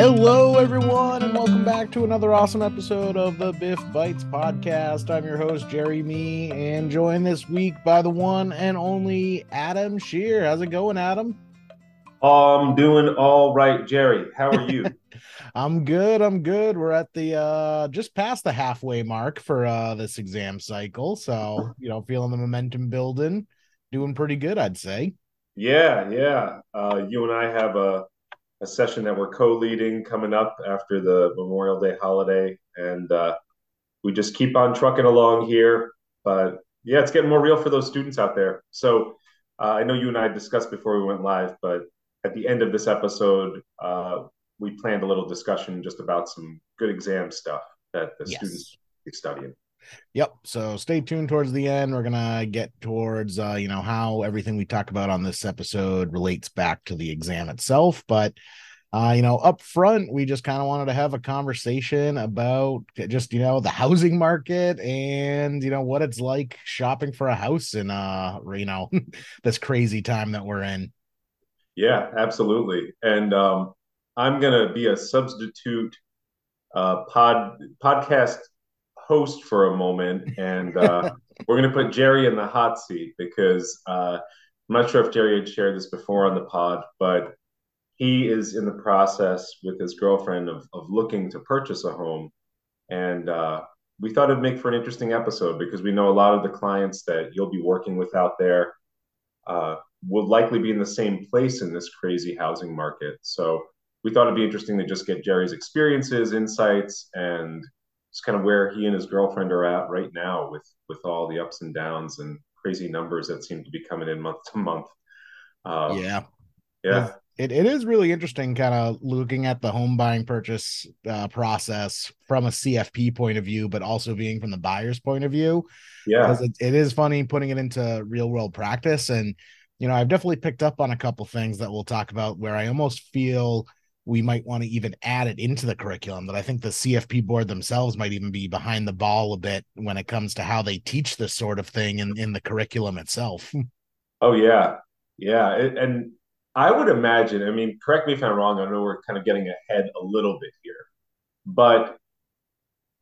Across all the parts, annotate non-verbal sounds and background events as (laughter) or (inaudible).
Hello, everyone, and welcome back to another awesome episode of the Biff Bites podcast. I'm your host, Jerry Me, and joined this week by the one and only Adam Shear. How's it going, Adam? I'm doing all right, Jerry. How are you? (laughs) I'm good. I'm good. We're at the uh just past the halfway mark for uh this exam cycle. So, you know, feeling the momentum building, doing pretty good, I'd say. Yeah, yeah. Uh, you and I have a a session that we're co-leading coming up after the Memorial Day holiday, and uh, we just keep on trucking along here. But yeah, it's getting more real for those students out there. So uh, I know you and I discussed before we went live, but at the end of this episode, uh, we planned a little discussion just about some good exam stuff that the yes. students be studying. Yep. So stay tuned towards the end. We're gonna get towards uh, you know, how everything we talk about on this episode relates back to the exam itself. But uh, you know, up front, we just kind of wanted to have a conversation about just, you know, the housing market and, you know, what it's like shopping for a house in, uh, you know, (laughs) this crazy time that we're in. Yeah, absolutely. And um, I'm to be a substitute uh, pod podcast host for a moment, and uh, (laughs) we're going to put Jerry in the hot seat because uh, I'm not sure if Jerry had shared this before on the pod, but he is in the process with his girlfriend of, of looking to purchase a home, and uh, we thought it'd make for an interesting episode because we know a lot of the clients that you'll be working with out there uh, will likely be in the same place in this crazy housing market. So we thought it'd be interesting to just get Jerry's experiences, insights, and just kind of where he and his girlfriend are at right now with with all the ups and downs and crazy numbers that seem to be coming in month to month. Um, yeah, yeah. It, it is really interesting kind of looking at the home buying purchase uh, process from a CFP point of view, but also being from the buyer's point of view. Yeah. Because it, it is funny putting it into real world practice. And, you know, I've definitely picked up on a couple things that we'll talk about where I almost feel we might want to even add it into the curriculum that I think the CFP board themselves might even be behind the ball a bit when it comes to how they teach this sort of thing in, in the curriculum itself. (laughs) Oh yeah. Yeah. And I would imagine, I mean, correct me if I'm wrong, I know we're kind of getting ahead a little bit here, but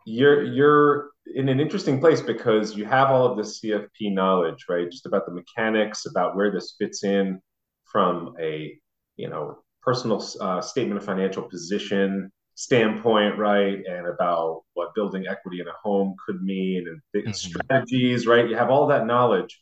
you're you're in an interesting place because you have all of this CFP knowledge, right? Just about the mechanics, about where this fits in from a, you know, personal uh, statement of financial position standpoint, right? And about what building equity in a home could mean and mm-hmm. strategies, right? You have all that knowledge.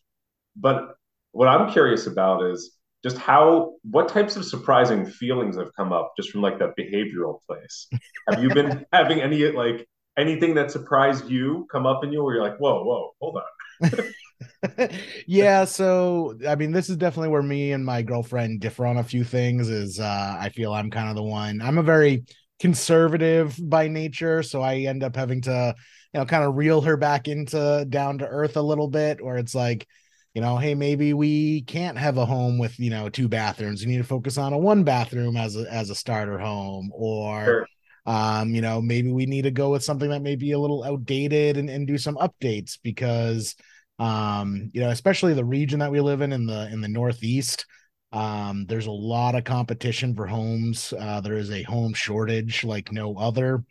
But what I'm curious about is just how, what types of surprising feelings have come up just from like that behavioral place? have you been (laughs) having any, like, anything that surprised you come up in you where you're like, whoa, whoa, hold on? (laughs) (laughs) yeah so i mean this is definitely where me and my girlfriend differ on a few things is uh i feel i'm kind of the one i'm a very conservative by nature so i end up having to you know kind of reel her back into down to earth a little bit where it's like you know hey maybe we can't have a home with you know two bathrooms we need to focus on a one bathroom as a as a starter home or sure. um you know maybe we need to go with something that may be a little outdated and, and do some updates because um you know especially the region that we live in in the in the northeast um there's a lot of competition for homes. Uh there is a home shortage like no other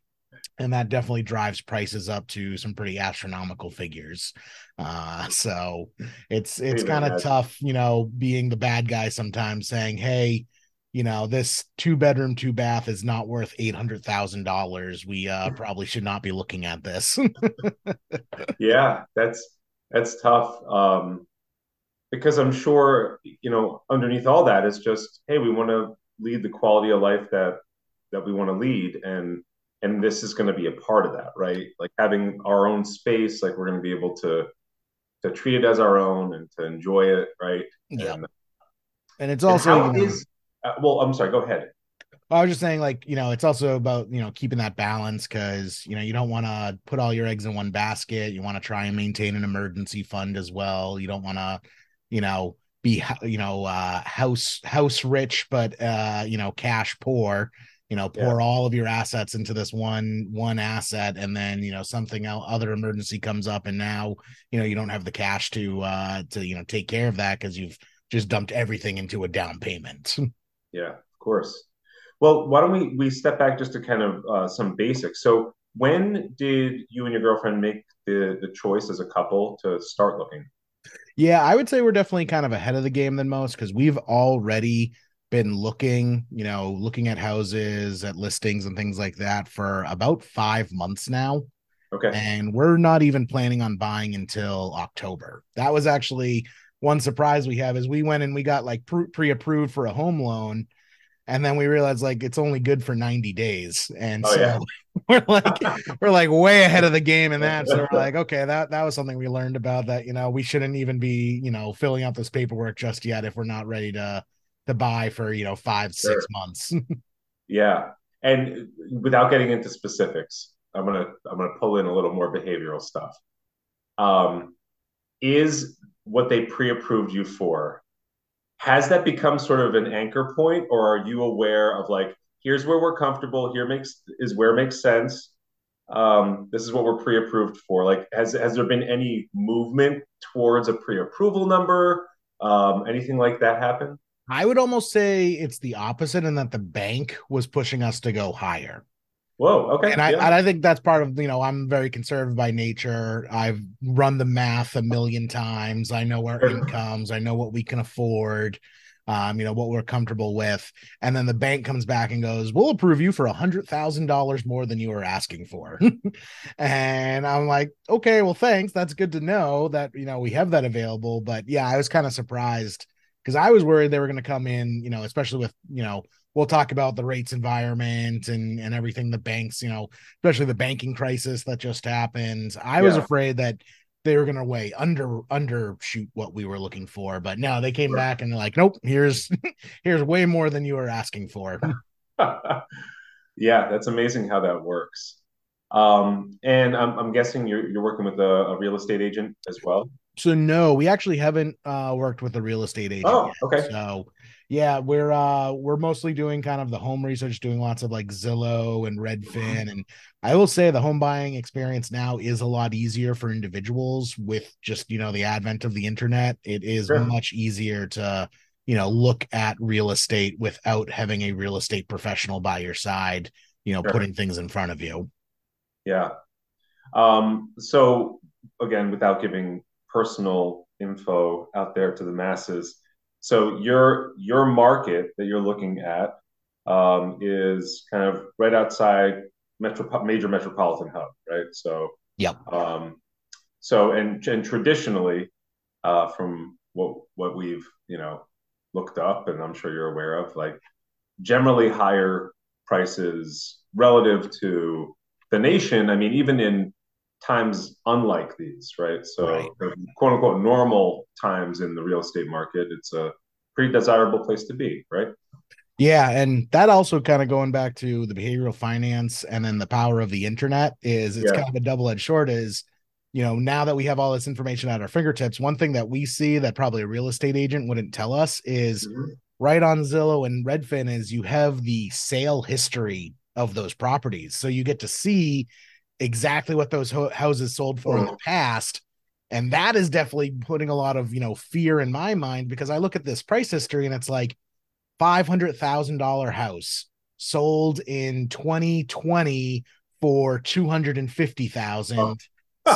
and that definitely drives prices up to some pretty astronomical figures. Uh (laughs) so it's it's kind of tough you know being the bad guy sometimes saying hey you know this two bedroom two bath is not worth eight hundred thousand dollars. We uh (laughs) probably should not be looking at this. (laughs) Yeah that's that's tough um, because I'm sure you know underneath all that is just hey we want to lead the quality of life that that we want to lead and and this is going to be a part of that right? Like having our own space like we're going to be able to to treat it as our own and to enjoy it right? Yeah. And, and it's also and you know, is, uh, well i'm sorry go ahead I was just saying, like, you know, it's also about, you know, keeping that balance because, you know, you don't want to put all your eggs in one basket. You want to try and maintain an emergency fund as well. You don't want to, you know, be, you know, uh, house, house rich, but, uh, you know, cash poor, you know, pour yeah. all of your assets into this one, one asset. And then, you know, something else, other emergency comes up and now, you know, you don't have the cash to, uh, to, you know, take care of that because you've just dumped everything into a down payment. (laughs) yeah, of course. Well, why don't we we step back just to kind of uh, some basics. So, when did you and your girlfriend make the the choice as a couple to start looking? Yeah, I would say we're definitely kind of ahead of the game than most because we've already been looking, you know, looking at houses, at listings and things like that for about five months now. Okay. And we're not even planning on buying until October. That was actually one surprise we have is we went and we got like pre-approved for a home loan and then we realized like it's only good for 90 days. And oh, so yeah. (laughs) we're like (laughs) we're like way ahead of the game in that. So we're (laughs) like okay that that was something we learned about that you know we shouldn't even be you know filling out this paperwork just yet if we're not ready to to buy for you know five sure. six months. Yeah. And without getting into specifics i'm gonna i'm gonna pull in a little more behavioral stuff. Um is what they pre-approved you for has that become sort of an anchor point or are you aware of like here's where we're comfortable here makes is where makes sense um, this is what we're pre-approved for? Like has has there been any movement towards a pre-approval number um, anything like that happen? I would almost say it's the opposite in that the bank was pushing us to go higher Whoa. Okay. And I, yeah. and I think that's part of, you know, I'm very conservative by nature. I've run the math a million times. I know our incomes. I know what we can afford. Um, you know, what we're comfortable with. And then the bank comes back and goes, we'll approve you for a hundred thousand dollars more than you were asking for. (laughs) and I'm like, okay, well, thanks. That's good to know that, you know, we have that available. But yeah, I was kind of surprised because I was worried they were going to come in, you know, especially with, you know, we'll talk about the rates environment and and everything the banks you know especially the banking crisis that just happened. I yeah. was afraid that they were going to way under undershoot what we were looking for but no they came back and they're like nope here's (laughs) here's way more than you were asking for. (laughs) Yeah that's amazing how that works. Um, and I'm, I'm guessing you're, you're working with a, a real estate agent as well? So no we actually haven't uh, worked with a real estate agent oh okay. so yeah, we're uh we're mostly doing kind of the home research, doing lots of like Zillow and Redfin. And I will say the home buying experience now is a lot easier for individuals with just you know the advent of the internet. It is sure. much easier to you know look at real estate without having a real estate professional by your side, you know, sure. putting things in front of you. Yeah. Um, so again, without giving personal info out there to the masses so your your market that you're looking at um, is kind of right outside metro major metropolitan hub, right? So yeah. Um, so and and traditionally, uh, from what what we've you know looked up, and I'm sure you're aware of, like generally higher prices relative to the nation. I mean, even in times unlike these, right? So, right. quote unquote, normal times in the real estate market, it's a pretty desirable place to be, right? Yeah, and that also kind of going back to the behavioral finance and then the power of the internet is it's yeah. kind of a double-edged sword is you know now that we have all this information at our fingertips one thing that we see that probably a real estate agent wouldn't tell us is mm-hmm. right on Zillow and Redfin is you have the sale history of those properties so you get to see exactly what those ho- houses sold for in the oh. past and that is definitely putting a lot of you know fear in my mind because i look at this price history and it's like $500000 house sold in 2020 for 250000 oh.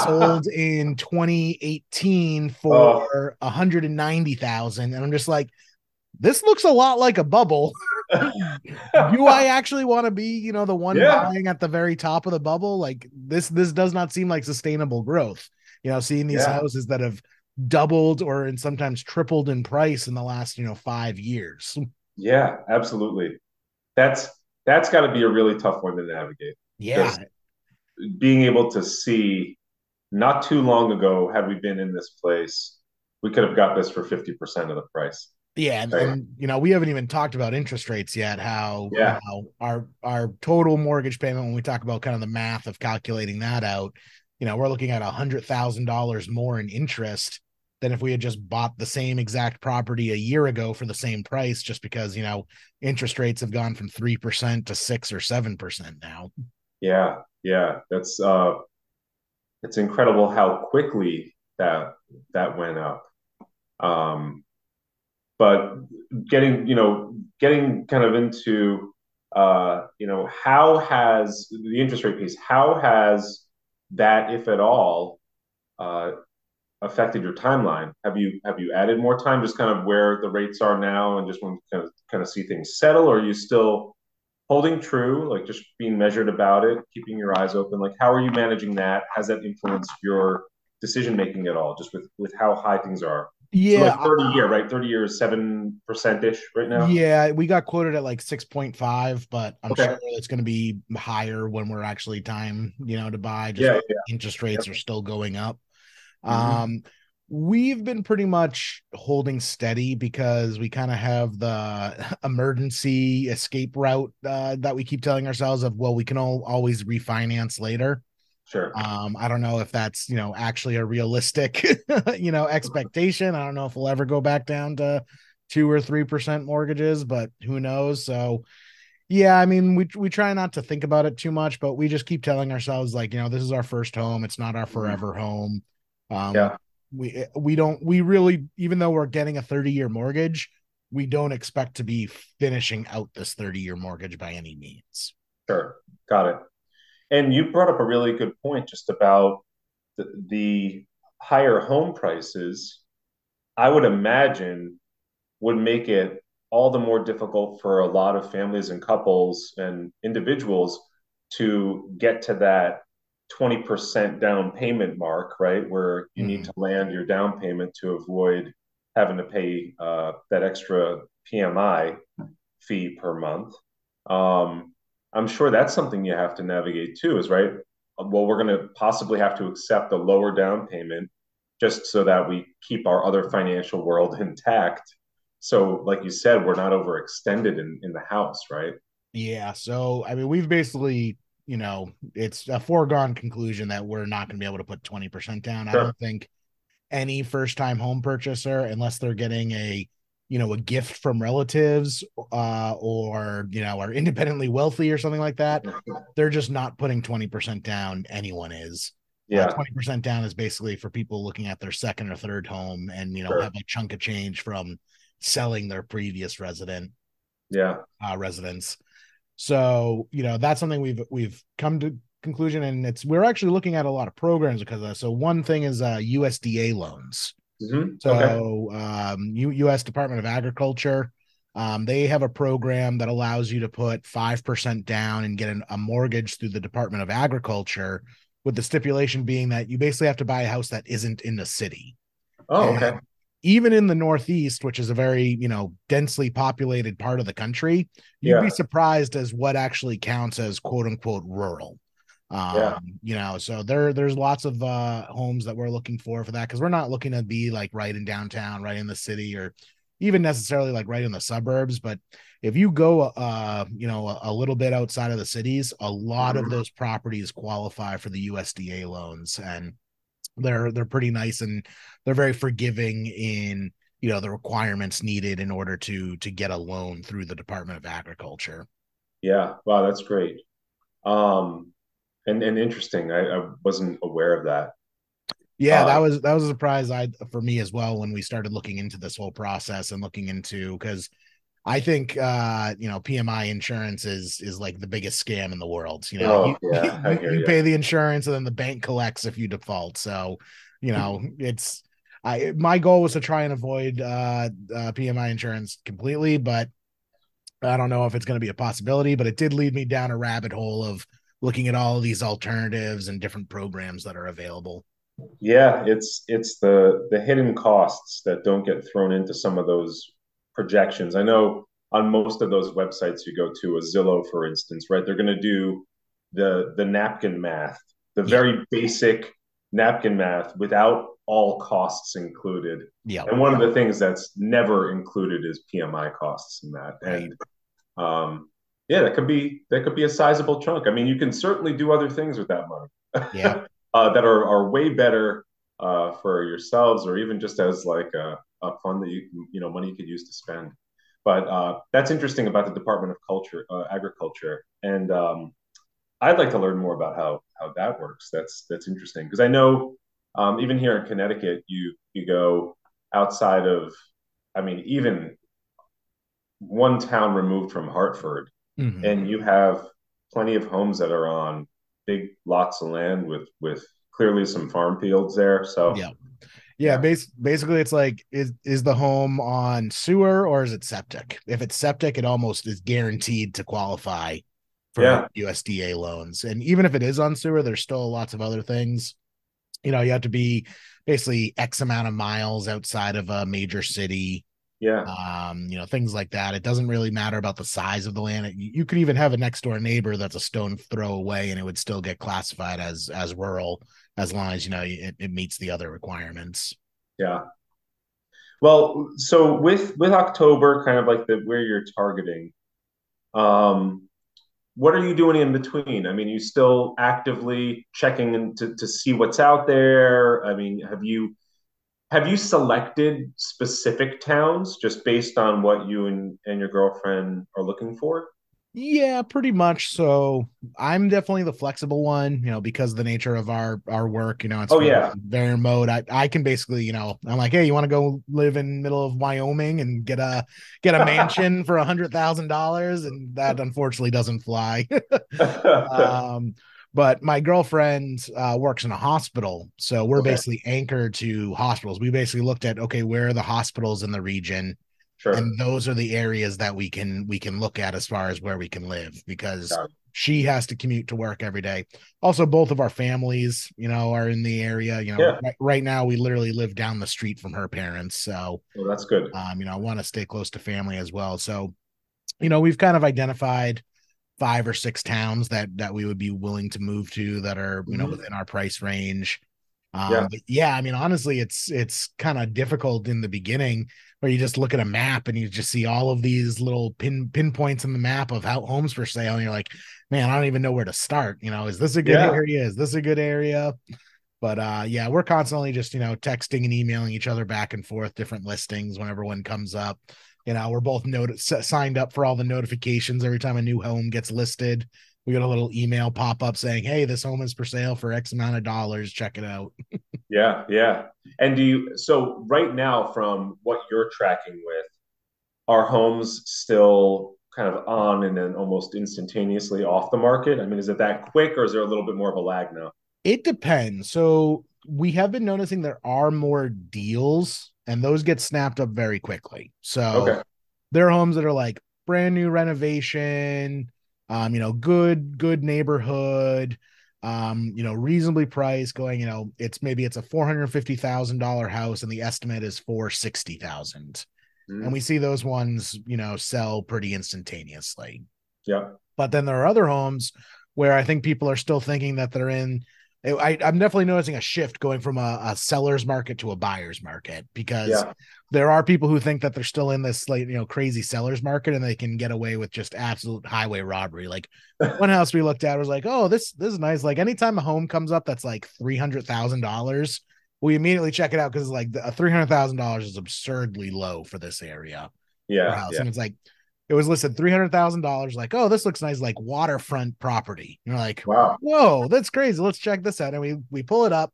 sold in (laughs) 2018 for oh. 190000 and i'm just like this looks a lot like a bubble (laughs) do I actually want to be, you know, the one yeah. buying at the very top of the bubble? Like this, this does not seem like sustainable growth. You know, seeing these yeah. houses that have doubled or and sometimes tripled in price in the last, you know, five years. Yeah, absolutely. That's that's got to be a really tough one to navigate. Yeah. Being able to see not too long ago, had we been in this place, we could have got this for 50% of the price. Yeah, and, and, you know we haven't even talked about interest rates yet. How yeah. Know, our our total mortgage payment when we talk about kind of the math of calculating that out, you know, we're looking at a hundred thousand dollars more in interest than if we had just bought the same exact property a year ago for the same price, just because you know interest rates have gone from three percent to six or seven percent now. Yeah, yeah, that's uh, it's incredible how quickly that that went up. Um, but getting you know getting kind of into uh, you know, how has the interest rate piece? How has that, if at all, uh, affected your timeline? Have you have you added more time, just kind of where the rates are now, and just want to kind of kind of see things settle, or are you still holding true, like just being measured about it, keeping your eyes open? Like, how are you managing that? Has that influenced your decision making at all, just with with how high things are? Yeah, so like thirty year, right? Thirty years, seven percent ish right now. Yeah, we got quoted at like six point five, but I'm okay. sure it's going to be higher when we're actually time, you know, to buy. Just yeah, yeah. interest rates yep. are still going up. Mm-hmm. Um, we've been pretty much holding steady because we kind of have the (laughs) emergency escape route uh, that we keep telling ourselves of well we can all, always refinance later sure um i don't know if that's you know actually a realistic (laughs) you know expectation i don't know if we'll ever go back down to two or three percent mortgages but who knows so yeah i mean we we try not to think about it too much but we just keep telling ourselves like you know this is our first home it's not our mm-hmm. forever home um, yeah. We we don't we really even though we're getting a 30 year mortgage, we don't expect to be finishing out this 30 year mortgage by any means. Sure, got it. And you brought up a really good point just about the, the higher home prices. I would imagine would make it all the more difficult for a lot of families and couples and individuals to get to that 20% down payment mark, right? Where you mm need mm-hmm. to land your down payment to avoid having to pay uh, that extra PMI fee per month. Um, I'm sure that's something you have to navigate too, is right? Uh, well, we're going to possibly have to accept a lower down payment just so that we keep our other financial world (laughs) intact. So, like you said, we're not overextended in, in the house, right? Yeah. So, I mean, we've basically you know, it's a foregone conclusion that we're not going to be able to put 20% down. Sure. I don't think any first time home purchaser, unless they're getting a, you know, a gift from relatives uh, or, you know, are independently wealthy or something like that, they're just not putting 20% down. Anyone is. Yeah. Uh, 20% down is basically for people looking at their second or third home and, you know, sure. have a chunk of change from selling their previous resident. Yeah. Uh, residence. So, you know, that's something we've we've come to conclusion and it's we're actually looking at a lot of programs because of that. So one thing is uh USDA loans. Mm-hmm. So okay. um U- US Department of Agriculture um, they have a program that allows you to put 5% down and get an, a mortgage through the Department of Agriculture, with the stipulation being that you basically have to buy a house that isn't in the city. Oh, and okay even in the Northeast, which is a very, you know, densely populated part of the country, you'd yeah. be surprised as what actually counts as quote unquote rural. Um, yeah. you know, so there there's lots of uh homes that we're looking for for that because we're not looking to be like right in downtown, right in the city, or even necessarily like right in the suburbs. But if you go uh, you know, a, a little bit outside of the cities, a lot mm-hmm. of those properties qualify for the USDA loans and they're they're pretty nice and they're very forgiving in you know the requirements needed in order to to get a loan through the Department of Agriculture. Yeah, wow, that's great. Um, and and interesting. I, I wasn't aware of that. Yeah, uh, that was that was a surprise I for me as well when we started looking into this whole process and looking into because I think uh, you know PMI insurance is is like the biggest scam in the world. You know, oh, you, yeah, you, you pay the insurance and then the bank collects if you default. So, you know, it's I my goal was to try and avoid uh, uh PMI insurance completely, but I don't know if it's going to be a possibility. But it did lead me down a rabbit hole of looking at all of these alternatives and different programs that are available. Yeah, it's it's the the hidden costs that don't get thrown into some of those projections. I know on most of those websites you go to, a Zillow, for instance, right? They're going to do the the napkin math, the very basic napkin math without all costs included. Yeah. And one of the things that's never included is PMI costs in that. And um, yeah, that could be that could be a sizable chunk. I mean, you can certainly do other things with that money. Yeah. (laughs) uh, that are are way better uh, for yourselves or even just as like a, a fund that you you know money you could use to spend. But uh, that's interesting about the Department of Culture, uh, Agriculture, and um, I'd like to learn more about how how that works. That's that's interesting because I know um, even here in Connecticut, you you go outside of, I mean, even one town removed from Hartford, mm-hmm. and you have plenty of homes that are on big lots of land with with clearly some farm fields there. So yeah. Yeah, bas- basically it's like is is the home on sewer or is it septic? If it's septic, it almost is guaranteed to qualify for yeah. USDA loans. And even if it is on sewer, there's still lots of other things. You know, you have to be basically X amount of miles outside of a major city. Yeah. Um, you know, things like that. It doesn't really matter about the size of the land. It, you could even have a next door neighbor that's a stone throw away and it would still get classified as as rural as long as you know it, it meets the other requirements. Yeah. Well, so with with October, kind of like the where you're targeting, um, what are you doing in between? I mean, you still actively checking to to see what's out there. I mean, have you have you selected specific towns just based on what you and, and your girlfriend are looking for? Yeah, pretty much. So I'm definitely the flexible one, you know, because the nature of our our work, you know, it's oh yeah, very remote. I I can basically, you know, I'm like, hey, you want to go live in middle of Wyoming and get a get a mansion for a hundred thousand dollars, and that unfortunately doesn't fly. (laughs) (laughs) um, but my girlfriend uh, works in a hospital, so we're okay. basically anchored to hospitals. We basically looked at okay, where are the hospitals in the region? Sure. And those are the areas that we can we can look at as far as where we can live because she has to commute to work every day. Also, both of our families, you know, are in the area. You know, yeah. right, right, now we literally live down the street from her parents. So well, that's good. Um, you know, I want to stay close to family as well. So, you know, we've kind of identified five or six towns that that we would be willing to move to that are, you know, mm-hmm. within our price range. Um, yeah. yeah, I mean, honestly, it's it's kind of difficult in the beginning where you just look at a map and you just see all of these little pin pinpoints in the map of how homes for sale, and you're like, man, I don't even know where to start. You know, is this a good yeah. area? Is this a good area? But uh, yeah, we're constantly just you know texting and emailing each other back and forth different listings whenever one comes up. You know, we're both not- signed up for all the notifications every time a new home gets listed we got a little email pop up saying, "Hey, this home is for sale for X amount of dollars. Check it out." (laughs) yeah, yeah. And do you? So right now, from what you're tracking with, are homes still kind of on and then almost instantaneously off the market? I mean, is it that quick, or is there a little bit more of a lag now? It depends. So we have been noticing there are more deals, and those get snapped up very quickly. So okay. there are homes that are like brand new renovation um, you know, good, good neighborhood, um, you know, reasonably priced, going, you know, it's maybe it's a four hundred fifty thousand dollar house and the estimate is four sixty thousand. Mm. And we see those ones, you know, sell pretty instantaneously. Yeah. But then there are other homes where I think people are still thinking that they're in I, am definitely noticing a shift going from a, a, seller's market to a buyer's market because yeah. there are people who think that they're still in this like you know crazy seller's market and they can get away with just absolute highway robbery. Like (laughs) one house we looked at was like, oh, this this is nice. Like anytime a home comes up that's like three hundred thousand dollars, we immediately check it out because like a three hundred thousand dollars is absurdly low for this area. Yeah, yeah. and it's like it was listed three hundred thousand dollars. Like, oh, this looks nice, like waterfront property. You're like, wow, whoa, that's crazy. Let's check this out. And we we pull it up,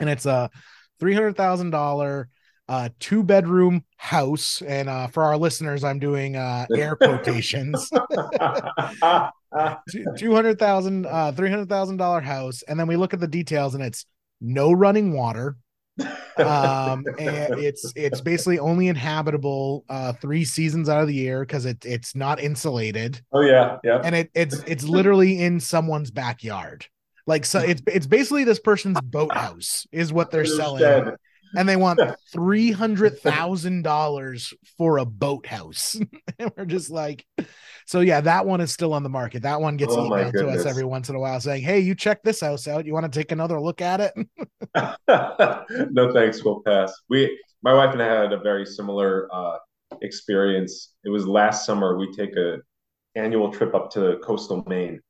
and it's a three hundred thousand dollar uh two bedroom house. And uh for our listeners, I'm doing uh air (laughs) quotations. (laughs) two hundred thousand, uh, three hundred thousand dollar house, and then we look at the details, and it's no running water um and it's it's basically only inhabitable uh three seasons out of the year because it it's not insulated. Oh yeah yeah. And it it's it's literally in someone's backyard. Like so it's it's basically this person's boathouse is what they're selling and they want (laughs) three hundred thousand dollars for a boathouse (laughs) and we're just like so yeah, that one is still on the market. That one gets oh emailed to us every once in a while saying, "Hey, you check this house out. You want to take another look at it?" (laughs) no thanks, we'll pass. We, my wife and I had a very similar uh, experience. It was last summer. We take a annual trip up to coastal Maine,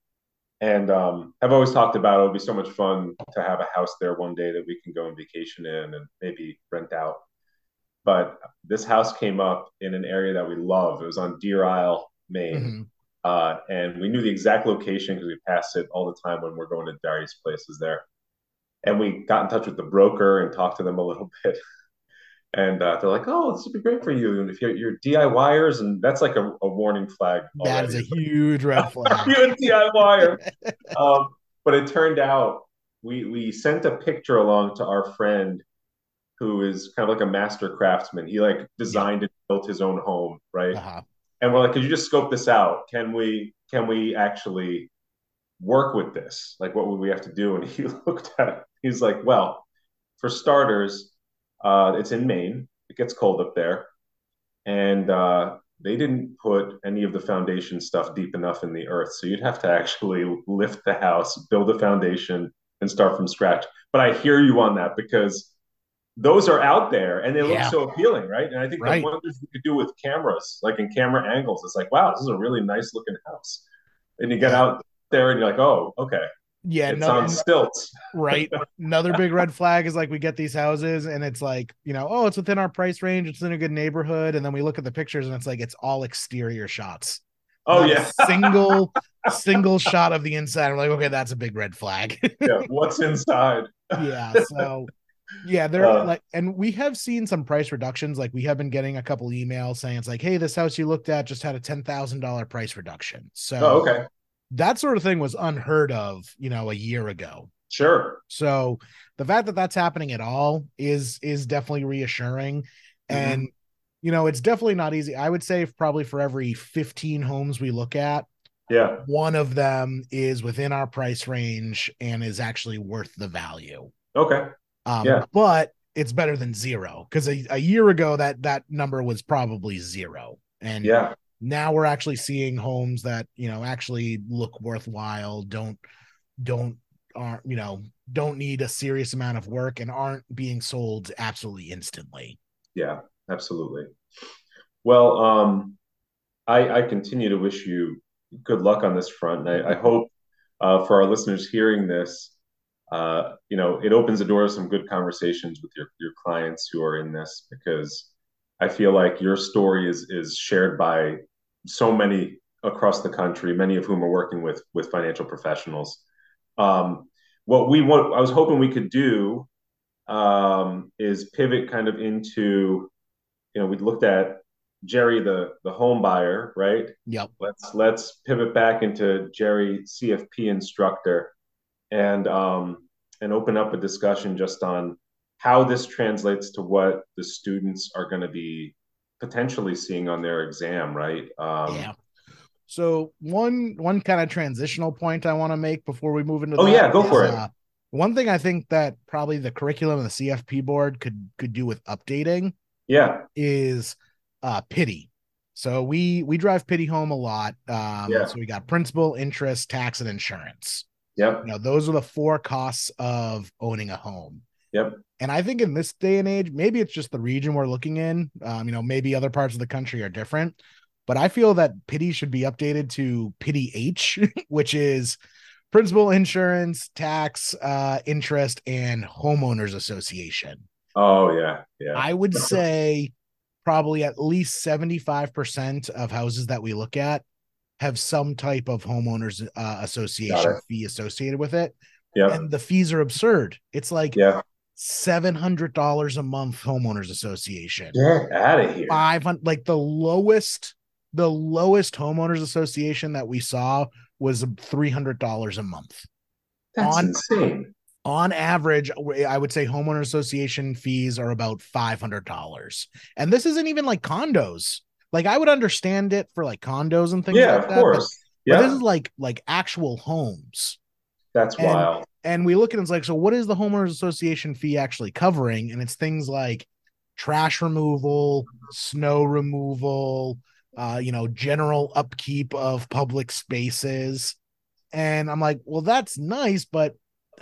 and um, I've always talked about it would be so much fun to have a house there one day that we can go on vacation in and maybe rent out. But this house came up in an area that we love. It was on Deer Isle Maine. Mm-hmm. Uh, and we knew the exact location because we pass it all the time when we're going to various places there. And we got in touch with the broker and talked to them a little (laughs) bit. And uh, they're like, "Oh, this would be great for you." And if you're, you're DIYers, and that's like a, a warning flag. That is a (laughs) huge red (laughs) flag. you're a DIYer. (laughs) um, but it turned out we we sent a picture along to our friend who is kind of like a master craftsman. He like designed yeah. and built his own home, right? Uh-huh. And we're like, could you just scope this out? Can we can we actually work with this? Like, what would we have to do? And he looked at it. He's like, well, for starters, uh, it's in Maine. It gets cold up there, and uh, they didn't put any of the foundation stuff deep enough in the earth. So you'd have to actually lift the house, build a foundation, and start from scratch. But I hear you on that because those are out there and they look yeah. so appealing, right? And I think right. the wonders we could do with cameras, like in camera angles, it's like, wow, this is a really nice looking house. And you get out there and you're like, oh, okay. Yeah, it's on stilts. right. (laughs) Another big red flag is like we get these houses and it's like, you know, oh, it's within our price range, it's in a good neighborhood. And then we look at the pictures and it's like it's all exterior shots. Oh Not yeah. (laughs) single single shot of the inside. I'm like, okay, that's a big red flag. (laughs) yeah. What's inside? yeah. So yeah, they're uh, like, and we have seen some price reductions. Like we have been getting a couple emails saying it's like, hey, this house you looked at just had a ten thousand dollar price reduction. So oh, okay, that sort of thing was unheard of, you know, a year ago. Sure. So the fact that that's happening at all is is definitely reassuring, mm-hmm. and you know, it's definitely not easy. I would say probably for every fifteen homes we look at, yeah, one of them is within our price range and is actually worth the value. Okay. Um, yeah. But it's better than zero because a, a year ago that that number was probably zero. And yeah, now we're actually seeing homes that you know actually look worthwhile. Don't don't aren't you know don't need a serious amount of work and aren't being sold absolutely instantly. Yeah, absolutely. Well, um, I, I continue to wish you good luck on this front. And I, I hope uh, for our listeners hearing this, uh, you know, it opens the door to some good conversations with your your clients who are in this because I feel like your story is is shared by so many across the country, many of whom are working with with financial professionals. Um, what we want, I was hoping we could do, um, is pivot kind of into, you know, we looked at Jerry the the home buyer, right? Yep. Let's let's pivot back into Jerry CFP instructor and um, and open up a discussion just on how this translates to what the students are going to be potentially seeing on their exam, right? Um, yeah. So one one kind of transitional point I want to make before we move into oh yeah, go is, for it. Uh, one thing I think that probably the curriculum and the CFP board could could do with updating, yeah, is uh PITI. So we we drive PITI home a lot. Um, yeah. So we got principal, interest, tax, and insurance. Yep. You know, those are the four costs of owning a home. Yep. And I think in this day and age, maybe it's just the region we're looking in. Um, you know, maybe other parts of the country are different, but I feel that PITI should be updated to PITI H, (laughs) which is principal insurance, tax, uh, interest, and homeowners association. Oh yeah. Yeah. I would (laughs) say probably at least 75% of houses that we look at have some type of homeowners uh, association fee associated with it. Yeah. And the fees are absurd. It's like yeah. $700 a month homeowners association. Get out of here. 500 like the lowest the lowest homeowners association that we saw was $300 a month. That's on, insane. On average, I would say homeowner association fees are about $500. And this isn't even like condos. Like I would understand it for like condos and things yeah, like of that. Course. But, yeah. but this is like like actual homes. That's and, wild. And we look at it, it's like, so what is the homeowners association fee actually covering? And it's things like trash removal, snow removal, uh, you know, general upkeep of public spaces. And I'm like, well, that's nice, but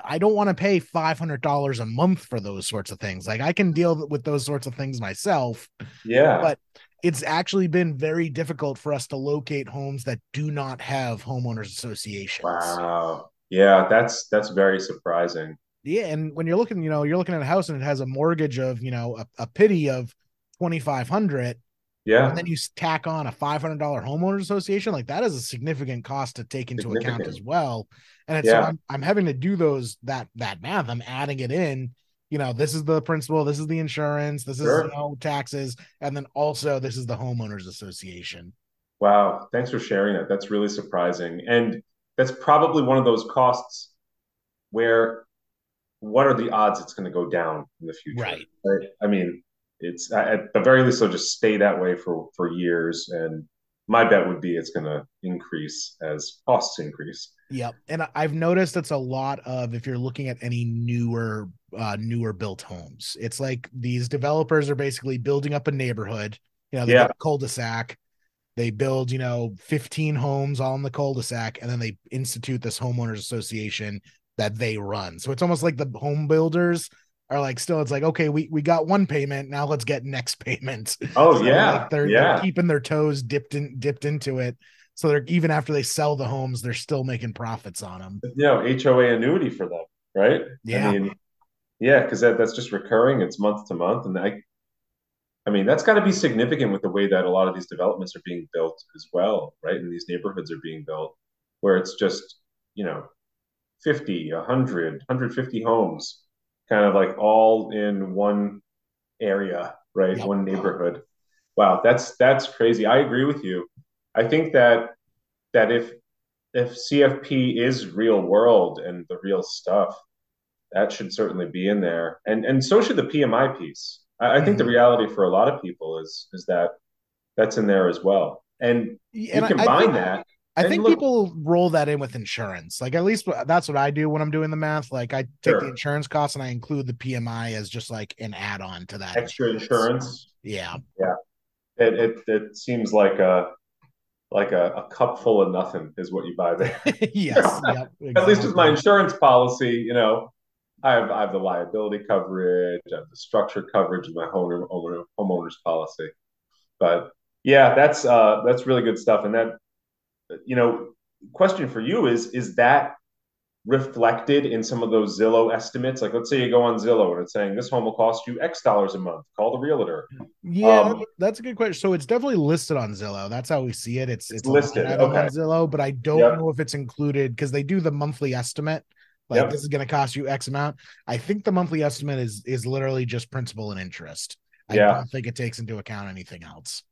I don't want to pay $500 a month for those sorts of things. Like I can deal with those sorts of things myself. Yeah. But it's actually been very difficult for us to locate homes that do not have homeowners associations. Wow. Yeah, that's that's very surprising. Yeah, and when you're looking, you know, you're looking at a house and it has a mortgage of, you know, a, a PITI of 2500 yeah. And then you tack on a $500 homeowners association. Like that is a significant cost to take into account as well. And it's, yeah. so I'm, I'm having to do those, that, that math. I'm adding it in you know, this is the principal, this is the insurance, this Sure. is you know taxes, and then also this is the homeowners association. Wow, thanks for sharing that. That's really surprising. And that's probably one of those costs where what are the odds it's going to go down in the future? Right. Right. I mean, it's at the very least, it'll just stay that way for for years. And my bet would be it's going to increase as costs increase. Yep. And I've noticed it's a lot of if you're looking at any newer uh newer built homes. It's like these developers are basically building up a neighborhood. You know, they Yeah. got a cul-de-sac. They build, you know, 15 homes all in the cul-de-sac and then they institute this homeowners association that they run. So it's almost like the home builders are like still it's like okay, we we got one payment, now let's get next payment. (laughs) Oh So, yeah, like, they're, yeah. they're keeping their toes dipped in dipped into it. So they're even after they sell the homes, they're still making profits on them. you know, HOA annuity for them, right? Yeah. I mean, yeah, because that, that's just recurring. It's month to month, and I, I mean, that's got to be significant with the way that a lot of these developments are being built as well, right? And these neighborhoods are being built where it's just, you know, 50, 100, 150 homes, kind of like all in one area, right? Yep. One neighborhood. Wow, that's that's crazy. I agree with you. I think that that if if CFP is real world and the real stuff, that should certainly be in there, and and so should the PMI piece. I, I think the Mhm. reality for a lot of people is is that that's in there as well, and you And I- I combine think, that. I think look- people roll that in with insurance. Like at least that's what I do when I'm doing the math. Like I take the insurance costs and I include the PMI as just like an add-on to that. extra insurance. Yeah. Yeah. It, it it seems like a like a, a cup full of nothing is what you buy there. (laughs) yes. (laughs) Yep. At least with my insurance policy, you know, I have I have the liability coverage, I have the structure coverage of my home owner, homeowner's policy. But yeah, that's uh that's really good stuff. And that you know, question for you is is that reflected in some of those Zillow estimates? Like let's say you go on Zillow and it's saying this home will cost you X dollars a month. Call the realtor. Yeah, Um, that's a good question. So it's definitely listed on Zillow. That's how we see it. It's It's listed, item on. Zillow, but I don't Yep. know if it's included because they do the monthly estimate. Like Yep. this is going to cost you X amount. I think the monthly estimate is is literally just principal and interest. I Yeah. don't think it takes into account anything else.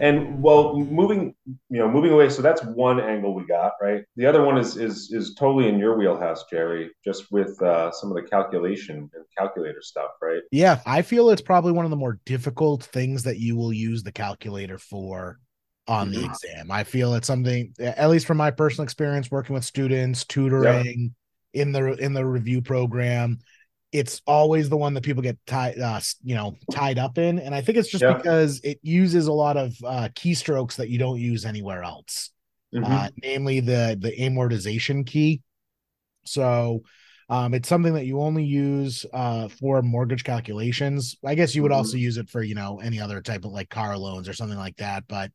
And well, moving, you know, moving away. So that's one angle we got, right? The other one is is is totally in your wheelhouse, Jerry. Just with uh, some of the calculation and calculator stuff, right? Yeah, I feel it's probably one of the more difficult things that you will use the calculator for on the Mhm. exam. I feel it's something, at least from my personal experience working with students, tutoring in the in the review program. It's always the one that people get tied, uh, you know, tied up in, and I think it's just Yeah. because it uses a lot of uh, keystrokes that you don't use anywhere else Mhm. uh, namely the the amortization key. So um, it's something that you only use uh, for mortgage calculations. I guess you would Mhm. also use it for you know any other type of like car loans or something like that. But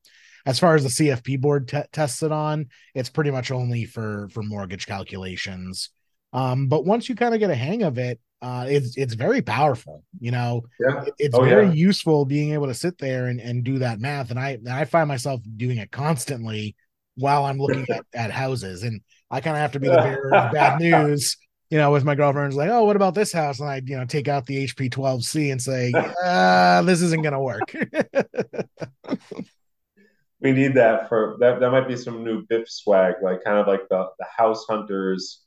as far as the CFP board te- tests it on, it's pretty much only for for mortgage calculations. Um, but once you kind of get a hang of it, uh, it's it's very powerful. You know, yeah. it- it's Oh, very yeah. useful being able to sit there and, and do that math and i and i find myself doing it constantly while i'm looking (laughs) at, at houses and i kind of have to be the bearer of bad news you know with my girlfriend's like oh what about this house and i you know take out the hp 12c and say uh (laughs) this isn't gonna work (laughs) We need that for that. That might be some new Biff swag, like kind of like the the House Hunters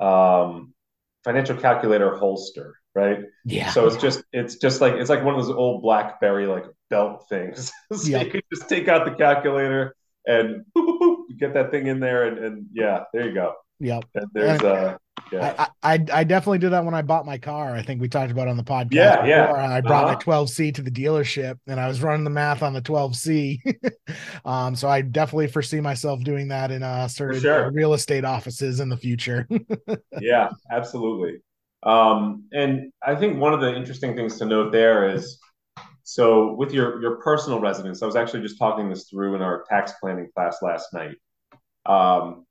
um, financial calculator holster, right? yeah So it's just it's just like it's like one of those old BlackBerry like belt things. (laughs) so Yep. you can just take out the calculator and boop, boop, boop, get that thing in there, and, and yeah, there you go. Yeah. And there's uh yeah I, I I definitely did that when I bought my car. I think we talked about it on the podcast. Yeah, yeah. I brought my Uh-huh. 12C to the dealership and I was running the math on the 12C. (laughs) um, so I definitely foresee myself doing that in uh certain sure. real estate offices in the future. (laughs) yeah, absolutely. Um, and I think one of the interesting things to note there is so with your your personal residence, I was actually just talking this through in our tax planning class last night. Um,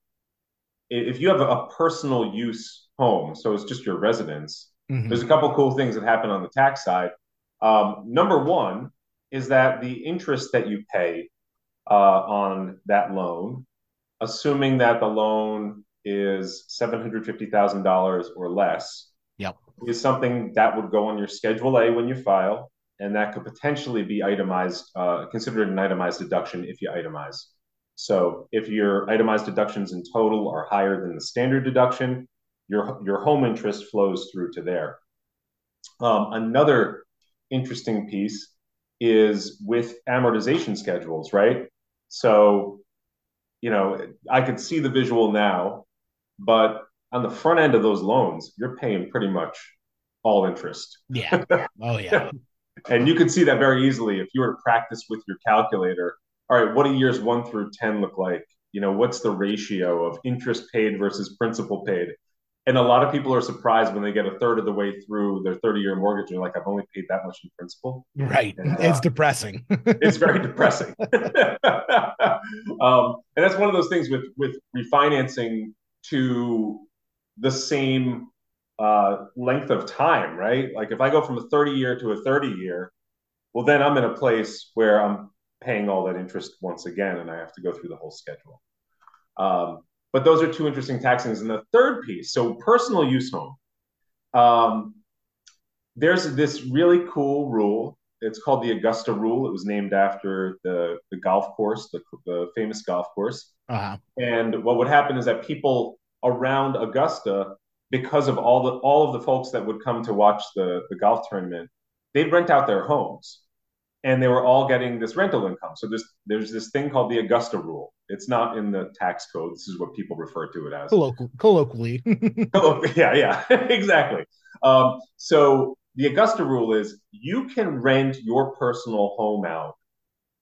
if you have a personal use home, so it's just your residence, Mhm. there's a couple cool things that happen on the tax side. Um, number one is that the interest that you pay uh, on that loan, assuming that the loan is $750,000 or less Yep. is something that would go on your Schedule A when you file, and that could potentially be itemized, uh, considered an itemized deduction if you itemize. So if your itemized deductions in total are higher than the standard deduction, your your home interest flows through to there. Um, another interesting piece is with amortization schedules, right? So, you know, I could see the visual now, but on the front end of those loans, you're paying pretty much all interest. Yeah. Oh yeah. (laughs) and you can see that very easily if you were to practice with your calculator. All right, what do years one through 10 look like? You know, what's the ratio of interest paid versus principal paid? And a lot of people are surprised when they get a third of the way through their 30 year mortgage and you're like, I've only paid that much in principal. Right. And, uh, it's depressing. (laughs) it's very depressing. (laughs) um, and that's one of those things with, with refinancing to the same uh, length of time, right? Like if I go from a 30 year to a 30 year, well, then I'm in a place where I'm paying all that interest once again, and I have to go through the whole schedule. Um, but those are two interesting taxings. And the third piece, so personal use home. Um, there's this really cool rule. It's called the Augusta Rule. It was named after the, the golf course, the, the famous golf course. Uh-huh. And what would happen is that people around Augusta, because of all the all of the folks that would come to watch the, the golf tournament, they'd rent out their homes and they were all getting this rental income. So there's there's this thing called the Augusta rule. It's not in the tax code. This is what people refer to it as. Colloquially. (laughs) colloquially. yeah, yeah, (laughs) exactly. Um, so the Augusta rule is you can rent your personal home out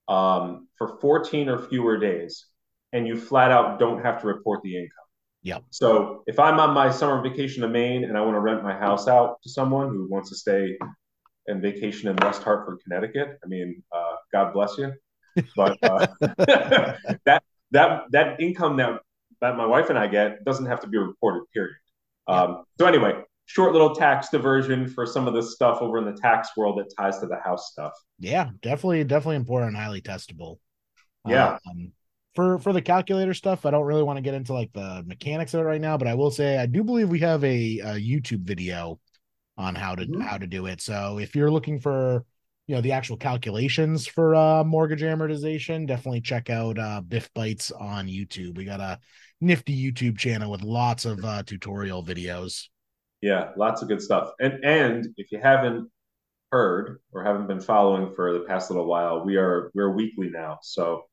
um, for 14 or fewer days, and you flat out don't have to report the income. Yeah. So if I'm on my summer vacation to Maine and I want to rent my house out to someone who wants to stay and vacation in West Hartford, Connecticut. I mean, uh, God bless you. (laughs) But uh, (laughs) that that that income that that my wife and I get doesn't have to be reported. Period. Um, so anyway, short little tax diversion for some of the stuff over in the tax world that ties to the house stuff. Yeah, definitely, definitely important, highly testable. Yeah. Um, for for the calculator stuff, I don't really want to get into like the mechanics of it right now, but I will say I do believe we have a, a YouTube video on how to mm-hmm. how to do it. So if you're looking for you know the actual calculations for uh mortgage amortization, definitely check out uh BIF Bites on YouTube. We got a nifty YouTube channel with lots of uh tutorial videos. Yeah, lots of good stuff. And and if you haven't heard or haven't been following for the past little while, we are we're weekly now. So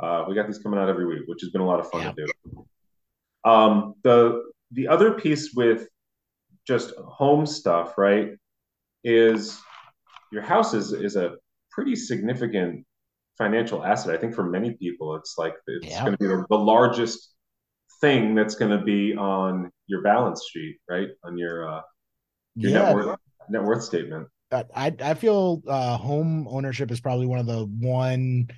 uh, we got these coming out every week, which has been a lot of fun yeah. to do. Um, the the other piece with just home stuff, right, is your house is is a pretty significant financial asset. I think for many people, it's like it's yeah. going to be the, the, largest thing that's going to be on your balance sheet, right? On your uh, your yeah. net worth net worth statement. I I feel uh, home ownership is probably one of the one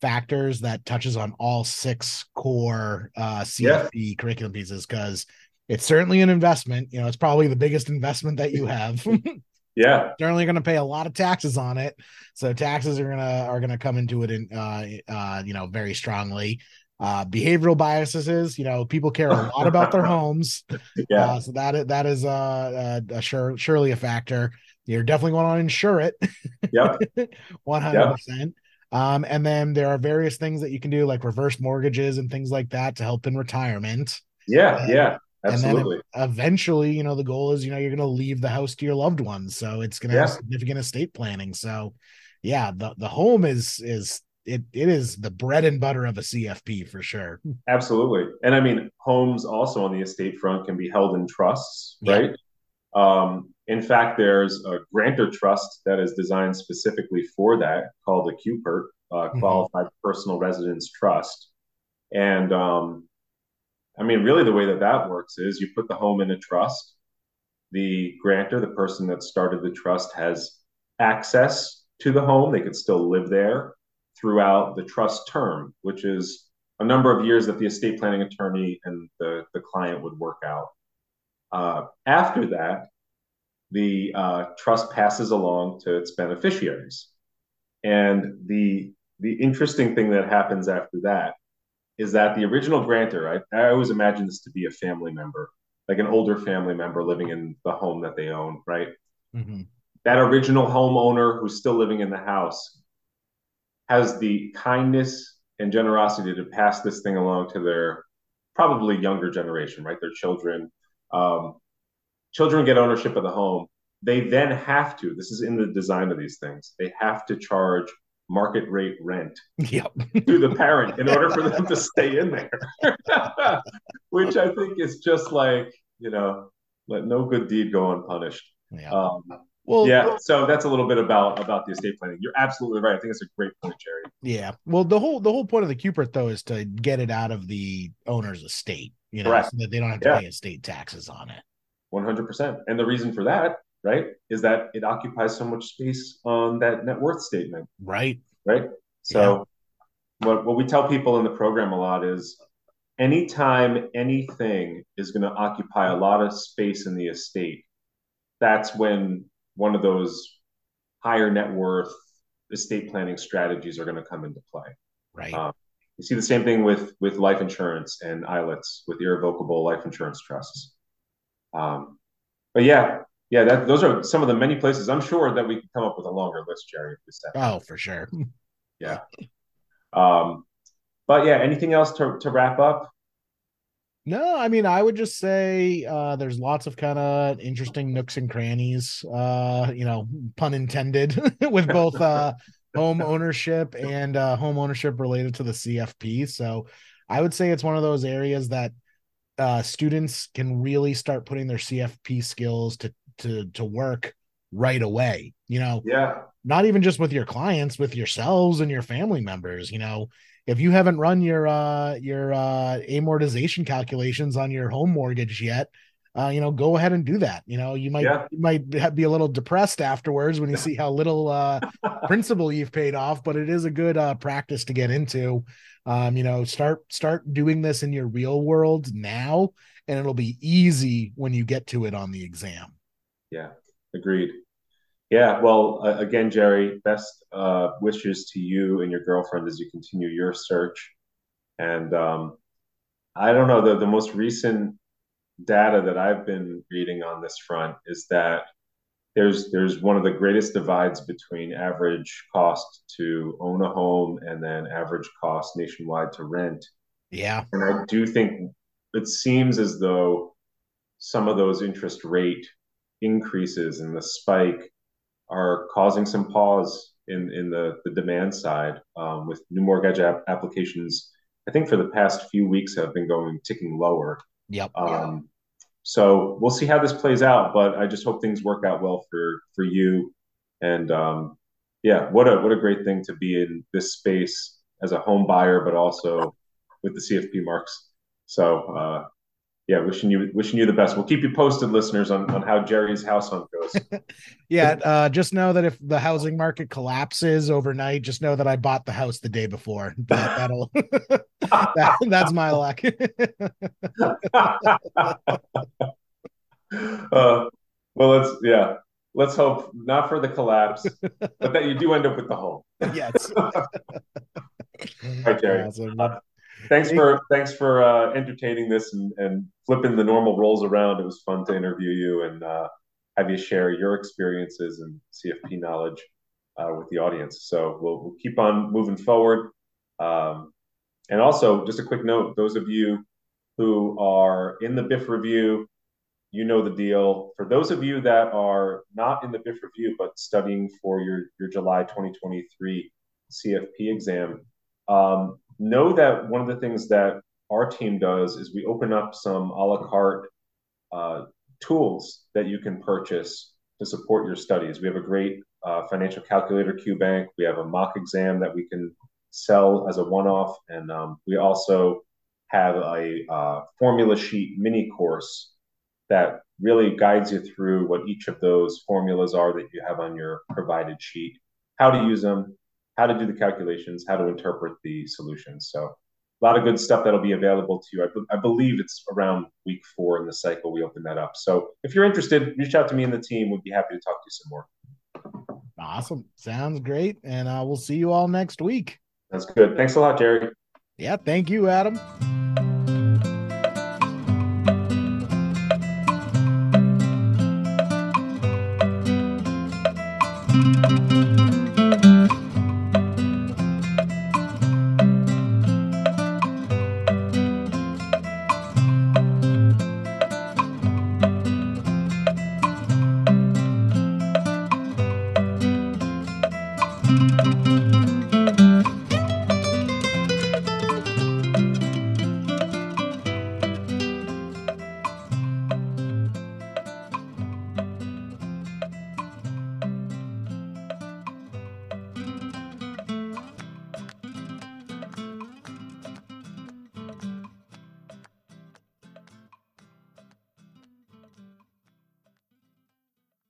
factors that touches on all six core uh, CFP yeah. curriculum pieces because it's certainly an investment. You know, it's probably the biggest investment that you have. (laughs) yeah, certainly going to pay a lot of taxes on it. So taxes are gonna are gonna come into it in uh, uh, you know very strongly. Uh, behavioral biases, is you know, people care a lot about their (laughs) homes. Yeah. Uh, so that that is uh, uh, sure surely a factor. You're definitely going to insure it. Yep. (laughs) One hundred percent. Um, and then there are various things that you can do, like reverse mortgages and things like that, to help in retirement. Yeah, and, yeah. Absolutely. And then eventually, you know, the goal is, you know, you're going to leave the house to your loved ones. So it's going to yeah. have significant estate planning. So yeah, the, the home is, is it, it is the bread and butter of a CFP for sure. Absolutely. And I mean, homes also on the estate front can be held in trusts, right? Yeah. Um, in fact, there's a grantor trust that is designed specifically for that called a QPRT, uh, mm-hmm. Qualified mm-hmm. Personal Residence Trust. And um, I mean, really, the way that that works is you put the home in a trust. The grantor, the person that started the trust, has access to the home. They could still live there throughout the trust term, which is a number of years that the estate planning attorney and the, the client would work out. Uh, after that, the uh, trust passes along to its beneficiaries. And the the interesting thing that happens after that is that the original grantor, I, I always imagine this to be a family member, like an older family member living in the home that they own, right? Mm-hmm. That original homeowner who's still living in the house has the kindness and generosity to pass this thing along to their probably younger generation, right? Their children. Um, children get ownership of the home. They then have to, this is in the design of these things, they have to charge market rate rent yep. to the parent in order for them to stay in there, (laughs) which I think is just like, you know, let no good deed go unpunished. Yeah. Um, well, yeah. So that's a little bit about about the estate planning. You're absolutely right. I think it's a great point, Jerry. Yeah. Well, the whole the whole point of the QPRT though is to get it out of the owner's estate, you know, Correct. so that they don't have to yeah. pay estate taxes on it. One hundred percent. And the reason for that, right, is that it occupies so much space on that net worth statement. Right. Right. So, yeah. what what we tell people in the program a lot is anytime anything is going to occupy a lot of space in the estate, that's when one of those higher net worth estate planning strategies are going to come into play. Right. Um, you see the same thing with with life insurance and ILITs with irrevocable life insurance trusts. Um, but yeah, yeah, that, those are some of the many places. I'm sure that we can come up with a longer list, Jerry. Oh, for sure. (laughs) yeah. Um, but yeah, anything else to, to wrap up? No, I mean, I would just say uh, there's lots of kind of interesting nooks and crannies, uh, you know, pun intended, (laughs) with both uh, home ownership and uh, home ownership related to the CFP. So I would say it's one of those areas that uh, students can really start putting their CFP skills to to to work right away. You know, yeah, not even just with your clients, with yourselves and your family members. You know, if you haven't run your uh your uh amortization calculations on your home mortgage yet uh, you know, go ahead and do that. You know, you might yeah. you might be a little depressed afterwards when you see how little uh, (laughs) principal you've paid off, but it is a good uh, practice to get into. Um, you know, start start doing this in your real world now, and it'll be easy when you get to it on the exam. Yeah, agreed. Yeah, well, uh, again, Jerry, best uh, wishes to you and your girlfriend as you continue your search. And um, I don't know, the, the most recent data that I've been reading on this front is that there's there's one of the greatest divides between average cost to own a home and then average cost nationwide to rent. Yeah. And I do think it seems as though some of those interest rate increases and the spike are causing some pause in in the the demand side um, with new mortgage ap- applications. I think for the past few weeks have been going ticking lower. Yep. Um, so we'll see how this plays out, but I just hope things work out well for for you. And um, yeah, what a what a great thing to be in this space as a home buyer, but also with the CFP marks. So uh, yeah, wishing you wishing you the best. We'll keep you posted, listeners, on, on how Jerry's house hunt goes. (laughs) yeah, uh, just know that if the housing market collapses overnight, just know that I bought the house the day before. That, will (laughs) that, that's my luck. (laughs) uh, well, let's yeah, let's hope not for the collapse, but that you do end up with the home. yes. All right, Jerry. Awesome. Uh, thanks for thanks for uh, entertaining this and, and, flipping the normal roles around. It was fun to interview you and uh, have you share your experiences and CFP knowledge uh, with the audience. So we'll, we'll keep on moving forward. Um, and also, just a quick note: those of you who are in the BIF review, you know the deal. For those of you that are not in the BIF review but studying for your your July 2023 CFP exam. Um, know that one of the things that our team does is we open up some a la carte uh, tools that you can purchase to support your studies. We have a great uh, financial calculator Q Bank. We have a mock exam that we can sell as a one-off, and um, we also have a uh, formula sheet mini course that really guides you through what each of those formulas are that you have on your provided sheet, how to use them, how to do the calculations, how to interpret the solutions. So a lot of good stuff that'll be available to you. I, I, believe it's around week four in the cycle we open that up. So if you're interested, reach out to me and the team. We'd be happy to talk to you some more. Awesome. Sounds great. And uh, we'll see you all next week. That's good. Thanks a lot, Jerry. Yeah, thank you, Adam.